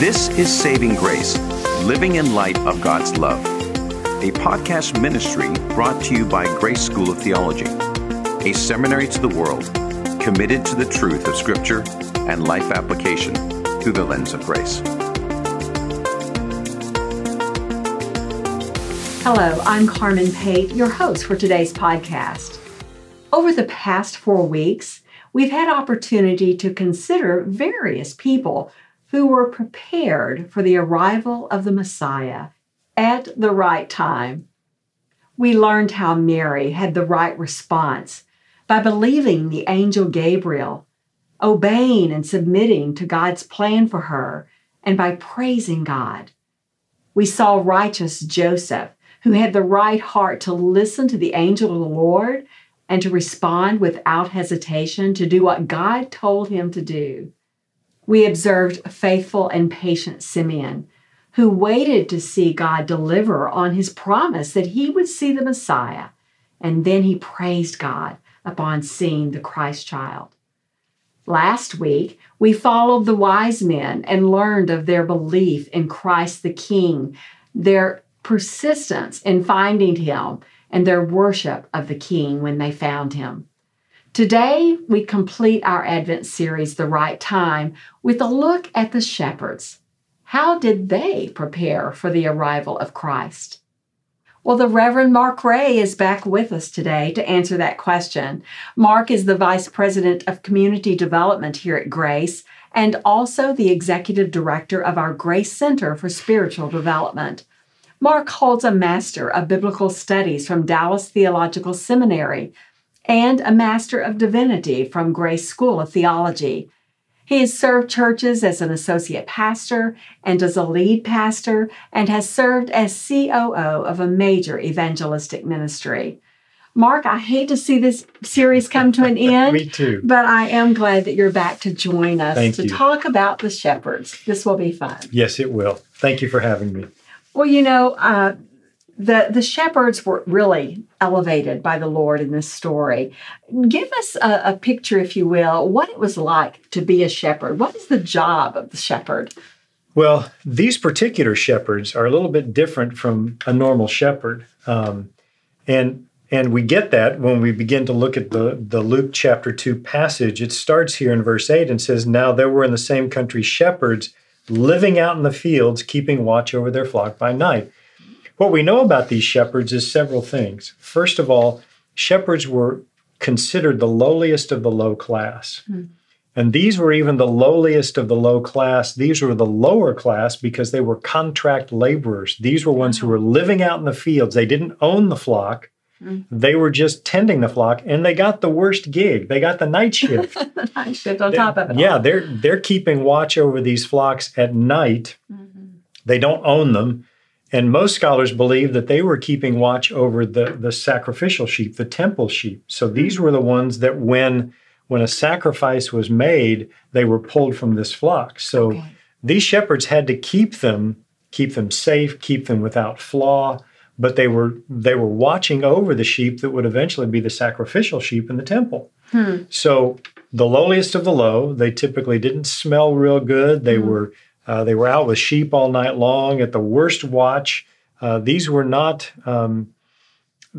This is Saving Grace, living in light of God's love, a podcast ministry brought to you by Grace School of Theology, a seminary to the world committed to the truth of Scripture and life application through the lens of grace. Hello, I'm Carmen Pate, your host for today's podcast. Over the past four weeks, we've had opportunity to consider various people who were prepared for the arrival of the Messiah at the right time. We learned how Mary had the right response by believing the angel Gabriel, obeying and submitting to God's plan for her, and by praising God. We saw righteous Joseph, who had the right heart to listen to the angel of the Lord and to respond without hesitation to do what God told him to do we observed faithful and patient Simeon, who waited to see God deliver on his promise that he would see the Messiah, and then he praised God upon seeing the Christ child. Last week, we followed the wise men and learned of their belief in Christ the King, their persistence in finding him, and their worship of the King when they found him. Today, we complete our Advent series, The Right Time, with a look at the shepherds. How did they prepare for the arrival of Christ? Well, the Reverend Mark Ray is back with us today to answer that question. Mark is the Vice President of Community Development here at Grace and also the Executive Director of our Grace Center for Spiritual Development. Mark holds a Master of Biblical Studies from Dallas Theological Seminary and a Master of Divinity from Grace School of Theology. He has served churches as an associate pastor and as a lead pastor, and has served as COO of a major evangelistic ministry. Mark, I hate to see this series come to an end. Me too. But I am glad that you're back to join us Thank to you. talk about the shepherds. This will be fun. Yes, it will. Thank you for having me. Well, you know, uh, the the shepherds were really elevated by the Lord in this story. Give us a, a, picture, if you will, what it was like to be a shepherd. What is the job of the shepherd? Well, these particular shepherds are a little bit different from a normal shepherd, um, and and we get that when we begin to look at the the Luke chapter two passage. It starts here in verse eight and says, "Now there were in the same country shepherds." Living out in the fields, keeping watch over their flock by night. What we know about these shepherds is several things. First of all, shepherds were considered the lowliest of the low class. Mm. And these were even the lowliest of the low class. These were the lower class because they were contract laborers. These were ones who were living out in the fields. They didn't own the flock. Mm. They were just tending the flock, and they got the worst gig. They got the night shift. the night shift on top of it. Yeah, they're they're keeping watch over these flocks at night. Mm-hmm. They don't own them. And most scholars believe that they were keeping watch over the, the sacrificial sheep, the temple sheep. So these were the ones that when when a sacrifice was made, they were pulled from this flock. So okay. these shepherds had to keep them, keep them safe, keep them without flaw, but they were they were watching over the sheep that would eventually be the sacrificial sheep in the temple. Hmm. So the lowliest of the low, they typically didn't smell real good. They hmm. were uh, they were out with sheep all night long at the worst watch. Uh, these were not um,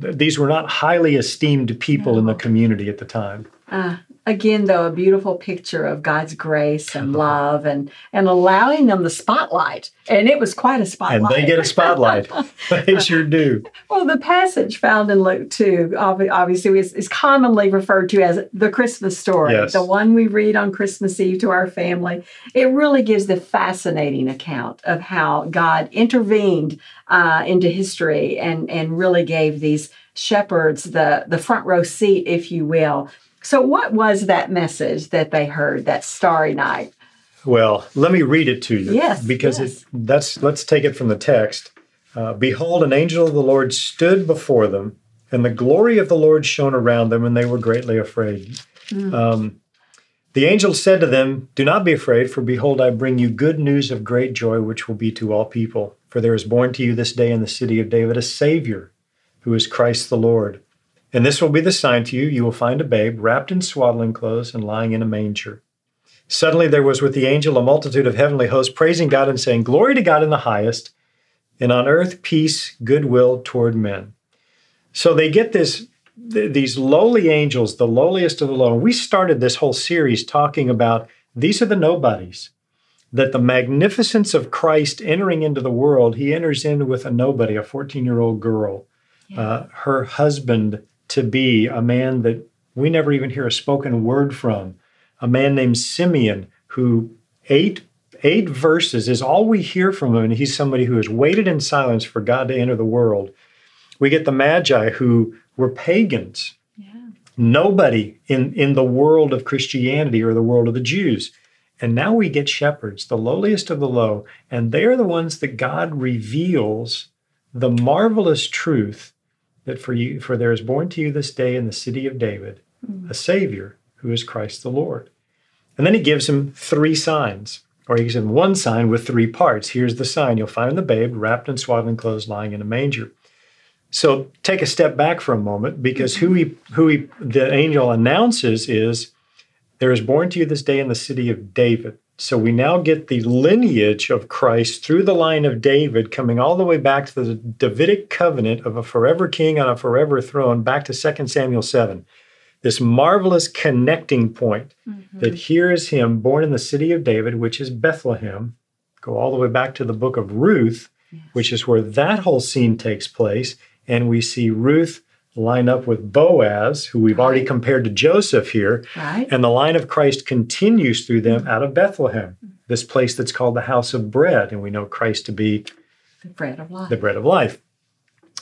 th- these were not highly esteemed people in the community at the time. Uh, again though a beautiful picture of god's grace and love and and allowing them the spotlight. And it was quite a spotlight and they get a spotlight. They sure do. Well the passage found in luke 2 obviously is, is commonly referred to as the christmas story yes. the one we read on christmas eve to our family. It really gives the fascinating account of how god intervened uh, into history and and really gave these shepherds the the front row seat if you will so, what was that message that they heard that starry night? Well, let me read it to you. Yes. Because yes. It, that's let's take it from the text. Uh, Behold, an angel of the Lord stood before them, and the glory of the Lord shone around them, and they were greatly afraid. Mm. Um, the angel said to them, Do not be afraid, for behold, I bring you good news of great joy, which will be to all people. For there is born to you this day in the city of David a Savior, who is Christ the Lord. And this will be the sign to you you will find a babe wrapped in swaddling clothes and lying in a manger. Suddenly there was with the angel a multitude of heavenly hosts praising God and saying, Glory to God in the highest, and on earth peace, goodwill toward men. So they get this th- these lowly angels, the lowliest of the low. We started this whole series talking about these are the nobodies. That the magnificence of Christ entering into the world, he enters in with a nobody, a 14 year old girl, yeah. uh, her husband to be, a man that we never even hear a spoken word from, a man named Simeon, who eight eight verses is all we hear from him, and he's somebody who has waited in silence for God to enter the world. We get the Magi who were pagans. Yeah. Nobody in, in the world of Christianity or the world of the Jews. And now we get shepherds, the lowliest of the low, and they are the ones that God reveals the marvelous truth that for you for there is born to you this day in the city of David mm. a savior who is Christ the Lord. And then he gives him three signs, or he gives him one sign with three parts. Here's the sign. You'll find the babe wrapped in swaddling clothes lying in a manger. So take a step back for a moment because who he who he the angel announces is there is born to you this day in the city of David. So we now get the lineage of Christ through the line of David coming all the way back to the Davidic covenant of a forever king on a forever throne back to 2 Samuel 7. This marvelous connecting point mm-hmm. that here is him born in the city of David, which is Bethlehem. Go all the way back to the book of Ruth, yes. which is where that whole scene takes place and we see Ruth line up with Boaz, who we've right. already compared to Joseph here. Right. And the line of Christ continues through them out of Bethlehem, this place that's called the house of bread. And we know Christ to be the bread of life. The bread of life.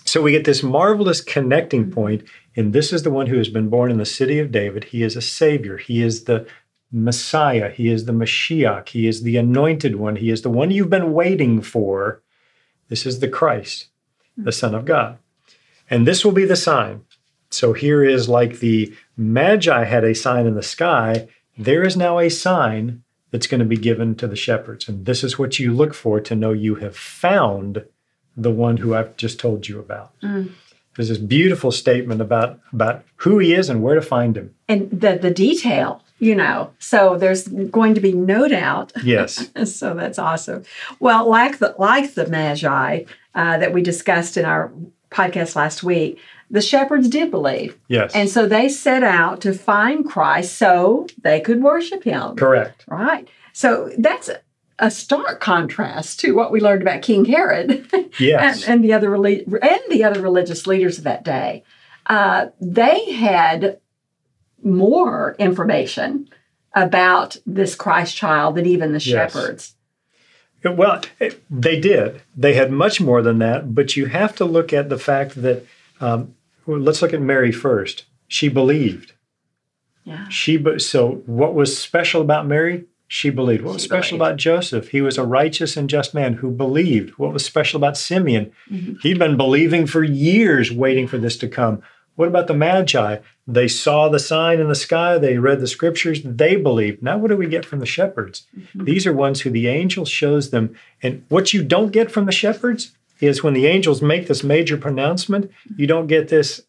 So we get this marvelous connecting mm-hmm. point, and this is the one who has been born in the city of David. He is a savior. He is the Messiah. He is the Mashiach. He is the anointed one. He is the one you've been waiting for. This is the Christ, the Son of God. And this will be the sign. So here is like the Magi had a sign in the sky, there is now a sign that's going to be given to the shepherds. And this is what you look for to know you have found the one who I've just told you about. Mm. There's this beautiful statement about about who he is and where to find him. And the the detail, you know. So there's going to be no doubt. Yes. so that's awesome. Well, like the like the Magi uh, that we discussed in our podcast last week, the shepherds did believe. Yes. And so they set out to find Christ so they could worship him. Correct. Right. So that's a stark contrast to what we learned about King Herod yes. and, and, the other and the other religious leaders of that day. Uh, they had more information about this Christ child than even the shepherds. Well, they did. They had much more than that, but you have to look at the fact that, um, well, let's look at Mary first. She believed. Yeah. She so what was special about Mary? She believed. What was she special believed. about Joseph? He was a righteous and just man who believed. What was special about Simeon? Mm-hmm. He'd been believing for years, waiting for this to come. What about the Magi? They saw the sign in the sky, they read the scriptures, they believed. Now, what do we get from the shepherds? Mm-hmm. These are ones who the angel shows them. And what you don't get from the shepherds is when the angels make this major pronouncement, you don't get this,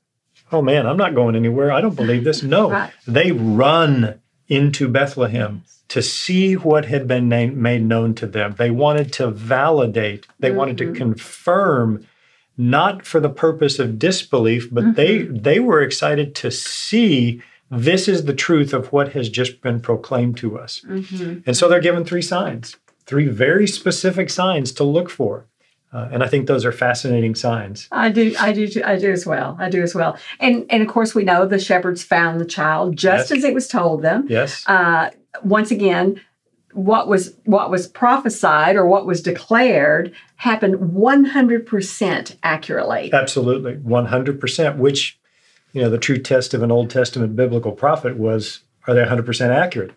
oh man, I'm not going anywhere. I don't believe this. No, right. they run into Bethlehem to see what had been made known to them. They wanted to validate, they mm-hmm. wanted to mm-hmm. confirm not for the purpose of disbelief, but mm-hmm. they they were excited to see this is the truth of what has just been proclaimed to us. Mm-hmm. And so they're given three signs, three very specific signs to look for. Uh, and I think those are fascinating signs. I do, I do, I do as well. I do as well. And and of course, we know the shepherds found the child just yes. as it was told them. Yes. Uh, once again, what was what was prophesied or what was declared happened 100% accurately. Absolutely, 100%, which you know, the true test of an Old Testament biblical prophet was are they 100% accurate?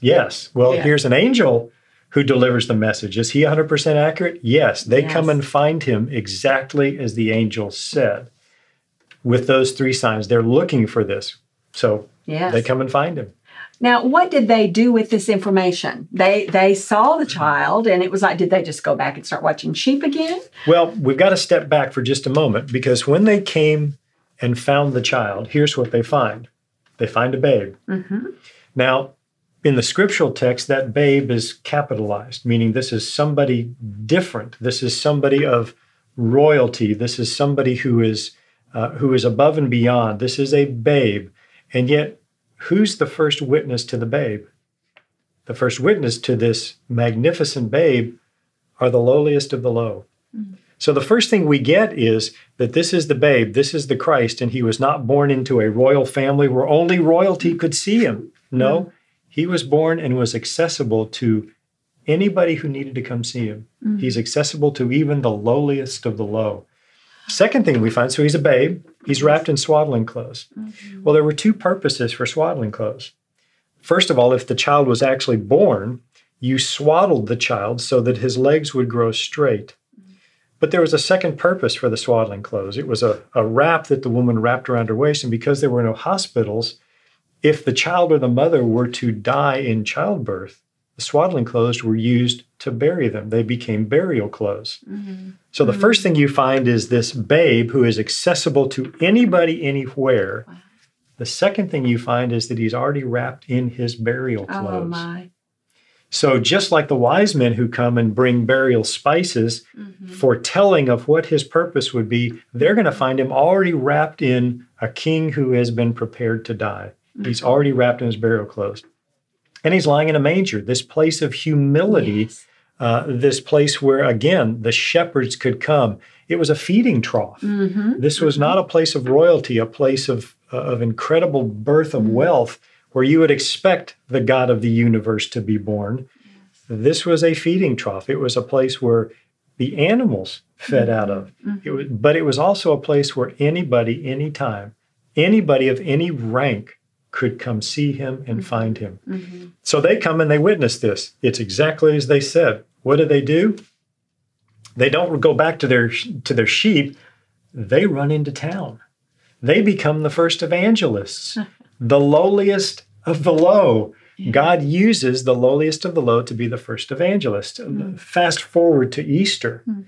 Yes. Well, yeah. here's an angel who delivers the message. Is he 100% accurate? Yes. They yes. come and find him exactly as the angel said. With those three signs, they're looking for this. So yes. they come and find him. Now, what did they do with this information? They they saw the child, and it was like, did they just go back and start watching sheep again? Well, we've got to step back for just a moment because when they came and found the child, here's what they find: they find a babe. Mm-hmm. Now, in the scriptural text, that babe is capitalized, meaning this is somebody different. This is somebody of royalty. This is somebody who is uh, who is above and beyond. This is a babe, and yet, who's the first witness to the babe? The first witness to this magnificent babe are the lowliest of the low. Mm-hmm. So the first thing we get is that this is the babe, this is the Christ, and he was not born into a royal family where only royalty could see him. No, mm-hmm. he was born and was accessible to anybody who needed to come see him. Mm-hmm. He's accessible to even the lowliest of the low. Second thing we find so he's a babe, he's wrapped in swaddling clothes. Mm-hmm. Well, there were two purposes for swaddling clothes. First of all, if the child was actually born, you swaddled the child so that his legs would grow straight. But there was a second purpose for the swaddling clothes. It was a, a wrap that the woman wrapped around her waist. And because there were no hospitals, if the child or the mother were to die in childbirth, the swaddling clothes were used to bury them. They became burial clothes. Mm-hmm. So the mm-hmm. first thing you find is this babe who is accessible to anybody, anywhere. Wow. The second thing you find is that he's already wrapped in his burial oh, clothes. Oh my. So, just like the wise men who come and bring burial spices, mm-hmm. foretelling of what his purpose would be, they're going to find him already wrapped in a king who has been prepared to die. Mm-hmm. He's already wrapped in his burial clothes. And he's lying in a manger, this place of humility, yes. uh, this place where, again, the shepherds could come. It was a feeding trough. Mm-hmm. This was mm-hmm. not a place of royalty, a place of, uh, of incredible birth of mm-hmm. wealth where you would expect the God of the universe to be born. This was a feeding trough. It was a place where the animals fed mm-hmm. out of. Mm-hmm. It was, but it was also a place where anybody, anytime, anybody of any rank could come see him and mm-hmm. find him. Mm-hmm. So they come and they witness this. It's exactly as they said. What do they do? They don't go back to their to their sheep. They run into town. They become the first evangelists. the lowliest of the low. Yeah. God uses the lowliest of the low to be the first evangelist. Mm. Fast forward to Easter. Mm.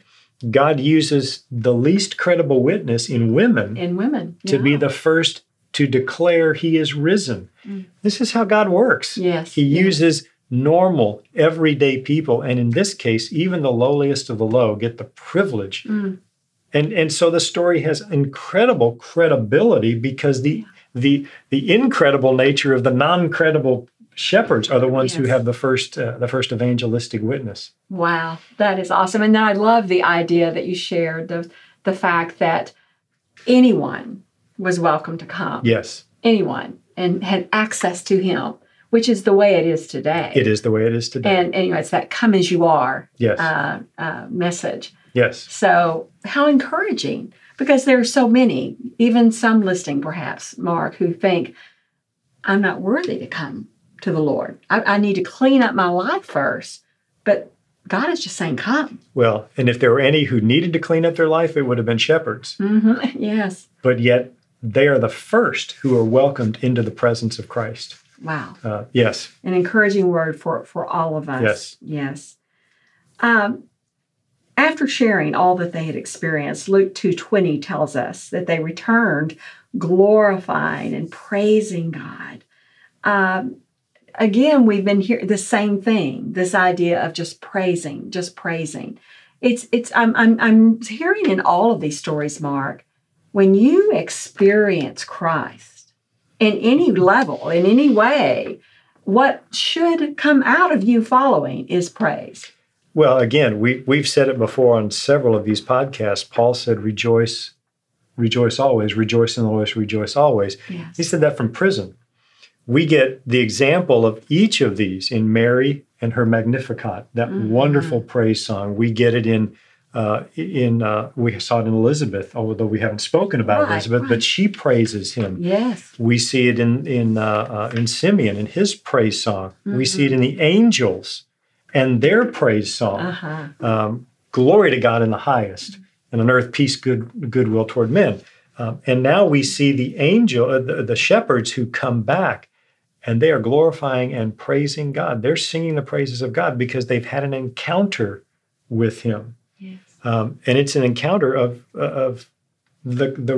God uses the least credible witness in women in women yeah. to be the first to declare he is risen. Mm. This is how God works. Yes. He yes. uses normal, everyday people, and in this case, even the lowliest of the low get the privilege. Mm. And, and so the story has incredible credibility because the the the incredible nature of the non-credible shepherds are the ones yes. who have the first uh, the first evangelistic witness. Wow, that is awesome. And I love the idea that you shared the the fact that anyone was welcome to come. Yes. Anyone and had access to him, which is the way it is today. It is the way it is today. And anyway, it's that come as you are yes. uh, uh, message. Yes. So how encouraging because there are so many, even some listening perhaps, Mark, who think, I'm not worthy to come to the Lord. I, I need to clean up my life first. But God is just saying, come. Well, and if there were any who needed to clean up their life, it would have been shepherds. Mm-hmm. Yes. But yet, they are the first who are welcomed into the presence of Christ. Wow. Uh, yes. An encouraging word for, for all of us. Yes. Yes. Um, after sharing all that they had experienced, Luke 2:20 tells us that they returned glorifying and praising God. Um, again, we've been hearing the same thing, this idea of just praising, just praising. It's it's I'm I'm I'm hearing in all of these stories, Mark, when you experience Christ in any level, in any way, what should come out of you following is praise. Well, again, we we've said it before on several of these podcasts. Paul said, "Rejoice, rejoice always. Rejoice in the Lord. Rejoice always." Yes. He said that from prison. We get the example of each of these in Mary and her Magnificat, that mm-hmm. wonderful praise song. We get it in uh, in uh, we saw it in Elizabeth, although we haven't spoken about right, Elizabeth, right. but she praises him. Yes, we see it in in uh, uh in Simeon in his praise song. Mm-hmm. We see it in the angels and their praise song. Uh-huh. Um, Glory to God in the highest, and on earth peace, good goodwill toward men. Um, and now we see the angel, uh, the, the shepherds who come back, and they are glorifying and praising God. They're singing the praises of God because they've had an encounter with Him. Um, and it's an encounter of of the the,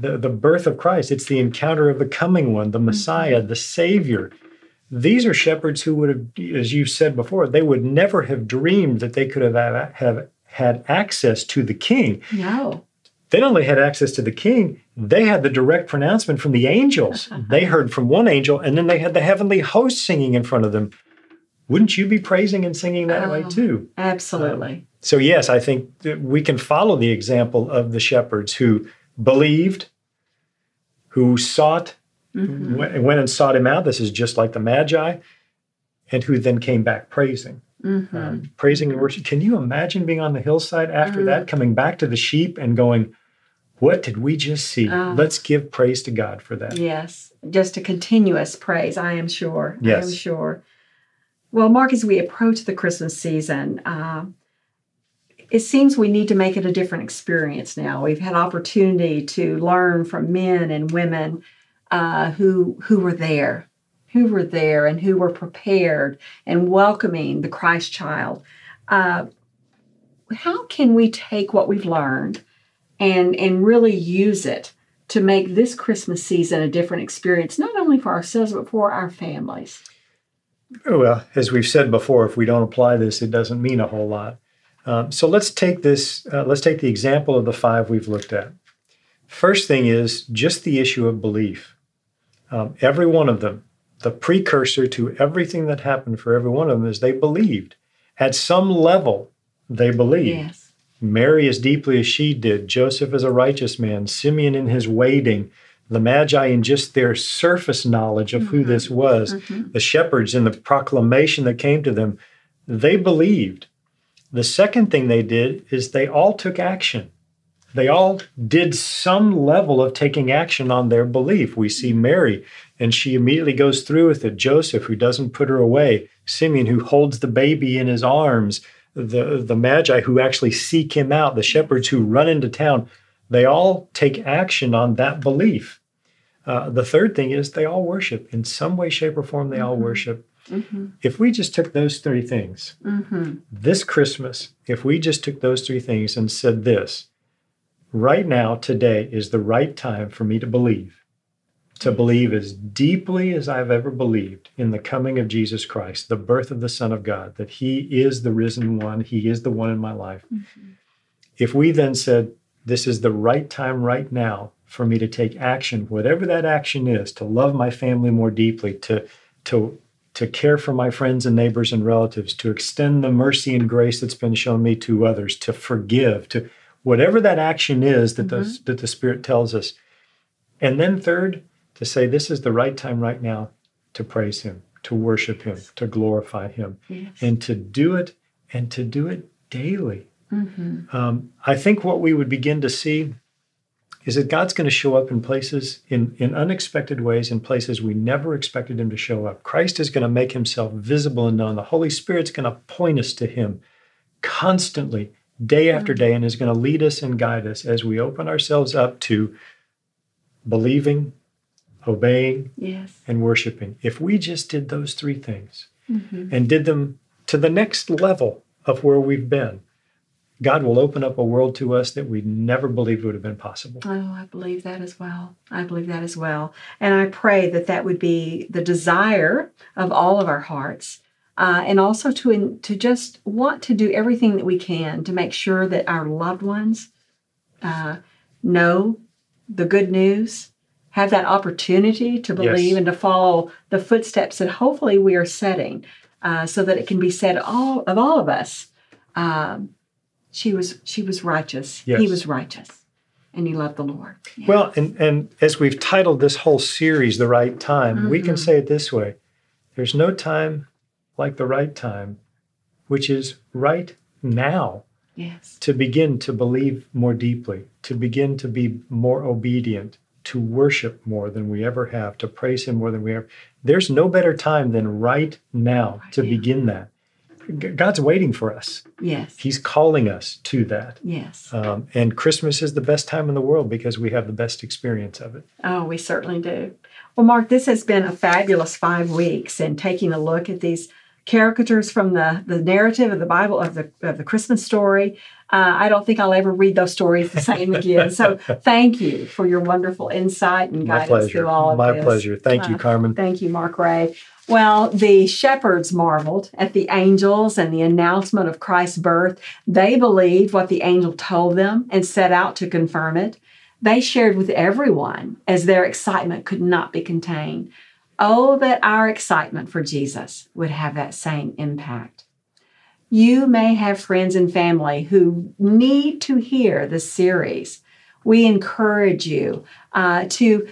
the the birth of Christ. It's the encounter of the coming one, the Messiah, mm-hmm. the Savior. these are shepherds who would have, as you said before, they would never have dreamed that they could have, have had access to the king. No. They not only had access to the king, they had the direct pronouncement from the angels. they heard from one angel, and then they had the heavenly host singing in front of them. Wouldn't you be praising and singing that oh, way too? Absolutely. Um, so, yes, I think we can follow the example of the shepherds who believed, who sought, mm-hmm. went and sought him out. This is just like the Magi, and who then came back praising. Mm-hmm. Um, praising and worship. Can you imagine being on the hillside after mm-hmm. that, coming back to the sheep and going, What did we just see? Uh, Let's give praise to God for that. Yes, just a continuous praise, I am sure. Yes. I am sure. Well, Mark, as we approach the Christmas season, uh, it seems we need to make it a different experience now. We've had opportunity to learn from men and women uh, who who were there, who were there, and who were prepared and welcoming the Christ child. Uh, how can we take what we've learned and and really use it to make this Christmas season a different experience, not only for ourselves but for our families? Well, as we've said before, if we don't apply this, it doesn't mean a whole lot. Um, so let's take this. Uh, let's take the example of the five we've looked at. First thing is just the issue of belief. Um, every one of them, the precursor to everything that happened for every one of them is they believed. At some level, they believed. Yes. Mary as deeply as she did, Joseph as a righteous man, Simeon in his waiting, the Magi in just their surface knowledge of mm-hmm. who this was, mm-hmm. the shepherds and the proclamation that came to them, they believed. The second thing they did is they all took action. They all did some level of taking action on their belief. We see Mary, and she immediately goes through with it. Joseph, who doesn't put her away. Simeon, who holds the baby in his arms. The, the Magi, who actually seek him out. The shepherds who run into town. They all take action on that belief. Uh, the third thing is they all worship. In some way, shape, or form, they mm-hmm. all worship. Mm-hmm. If we just took those three things mm-hmm. this Christmas, if we just took those three things and said this, right now, today is the right time for me to believe, to believe as deeply as I've ever believed in the coming of Jesus Christ, the birth of the Son of God, that He is the risen one, He is the one in my life. Mm-hmm. If we then said, this is the right time right now for me to take action, whatever that action is, to love my family more deeply, to, to to care for my friends and neighbors and relatives, to extend the mercy and grace that's been shown me to others, to forgive, to whatever that action is that, mm-hmm. the, that the Spirit tells us. And then, third, to say this is the right time right now to praise Him, to worship Him, to glorify Him, yes. and to do it and to do it daily. Mm-hmm. Um, I think what we would begin to see is that God's going to show up in places, in, in unexpected ways, in places we never expected Him to show up. Christ is going to make Himself visible and known. The Holy Spirit's going to point us to Him constantly, day after day, and is going to lead us and guide us as we open ourselves up to believing, obeying, yes. and worshiping. If we just did those three things mm-hmm. and did them to the next level of where we've been, God will open up a world to us that we never believed would have been possible. Oh, I believe that as well. I believe that as well. And I pray that that would be the desire of all of our hearts. Uh, and also to to just want to do everything that we can to make sure that our loved ones uh, know the good news, have that opportunity to believe yes. and to follow the footsteps that hopefully we are setting, uh, so that it can be said all of all of us. Um, she was she was righteous. Yes. He was righteous. And he loved the Lord. Yeah. Well, and, and as we've titled this whole series The Right Time, mm-hmm. we can mm-hmm. say it this way. There's no time like the right time, which is right now. Yes. To begin to believe more deeply, to begin to be more obedient, to worship more than we ever have, to praise Him more than we ever. There's no better time than right now right to now. begin that. God's waiting for us. Yes. He's calling us to that. Yes. Um, and Christmas is the best time in the world because we have the best experience of it. Oh, we certainly do. Well, Mark, this has been a fabulous five weeks and taking a look at these caricatures from the, the narrative of the Bible of the of the Christmas story. Uh, I don't think I'll ever read those stories the same again. So thank you for your wonderful insight and guidance through all of My this. pleasure. Thank you, uh, Carmen. Thank you, Mark Ray. Well, the shepherds marveled at the angels and the announcement of Christ's birth. They believed what the angel told them and set out to confirm it. They shared with everyone as their excitement could not be contained. Oh, that our excitement for Jesus would have that same impact. You may have friends and family who need to hear the series. We encourage you uh, to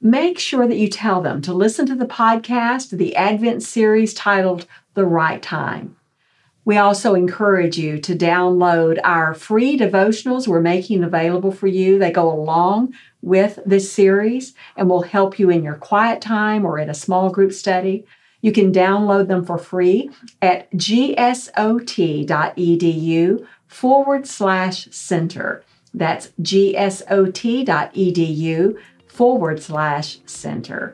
make sure that you tell them to listen to the podcast, the Advent series titled The Right Time. We also encourage you to download our free devotionals we're making available for you. They go along with this series and will help you in your quiet time or in a small group study. You can download them for free at gsot.edu forward slash center. That's gsot.edu forward slash center.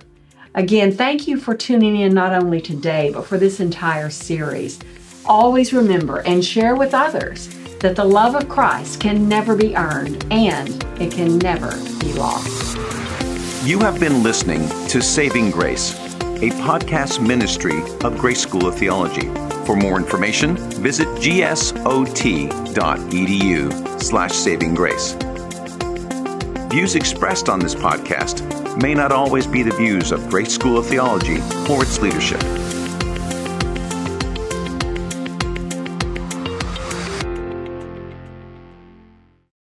Again, thank you for tuning in not only today, but for this entire series. Always remember and share with others that the love of Christ can never be earned and it can never be lost. You have been listening to Saving Grace, a podcast ministry of Grace School of Theology. For more information, visit gsot.edu slash saving grace. Views expressed on this podcast may not always be the views of Grace School of Theology or its leadership.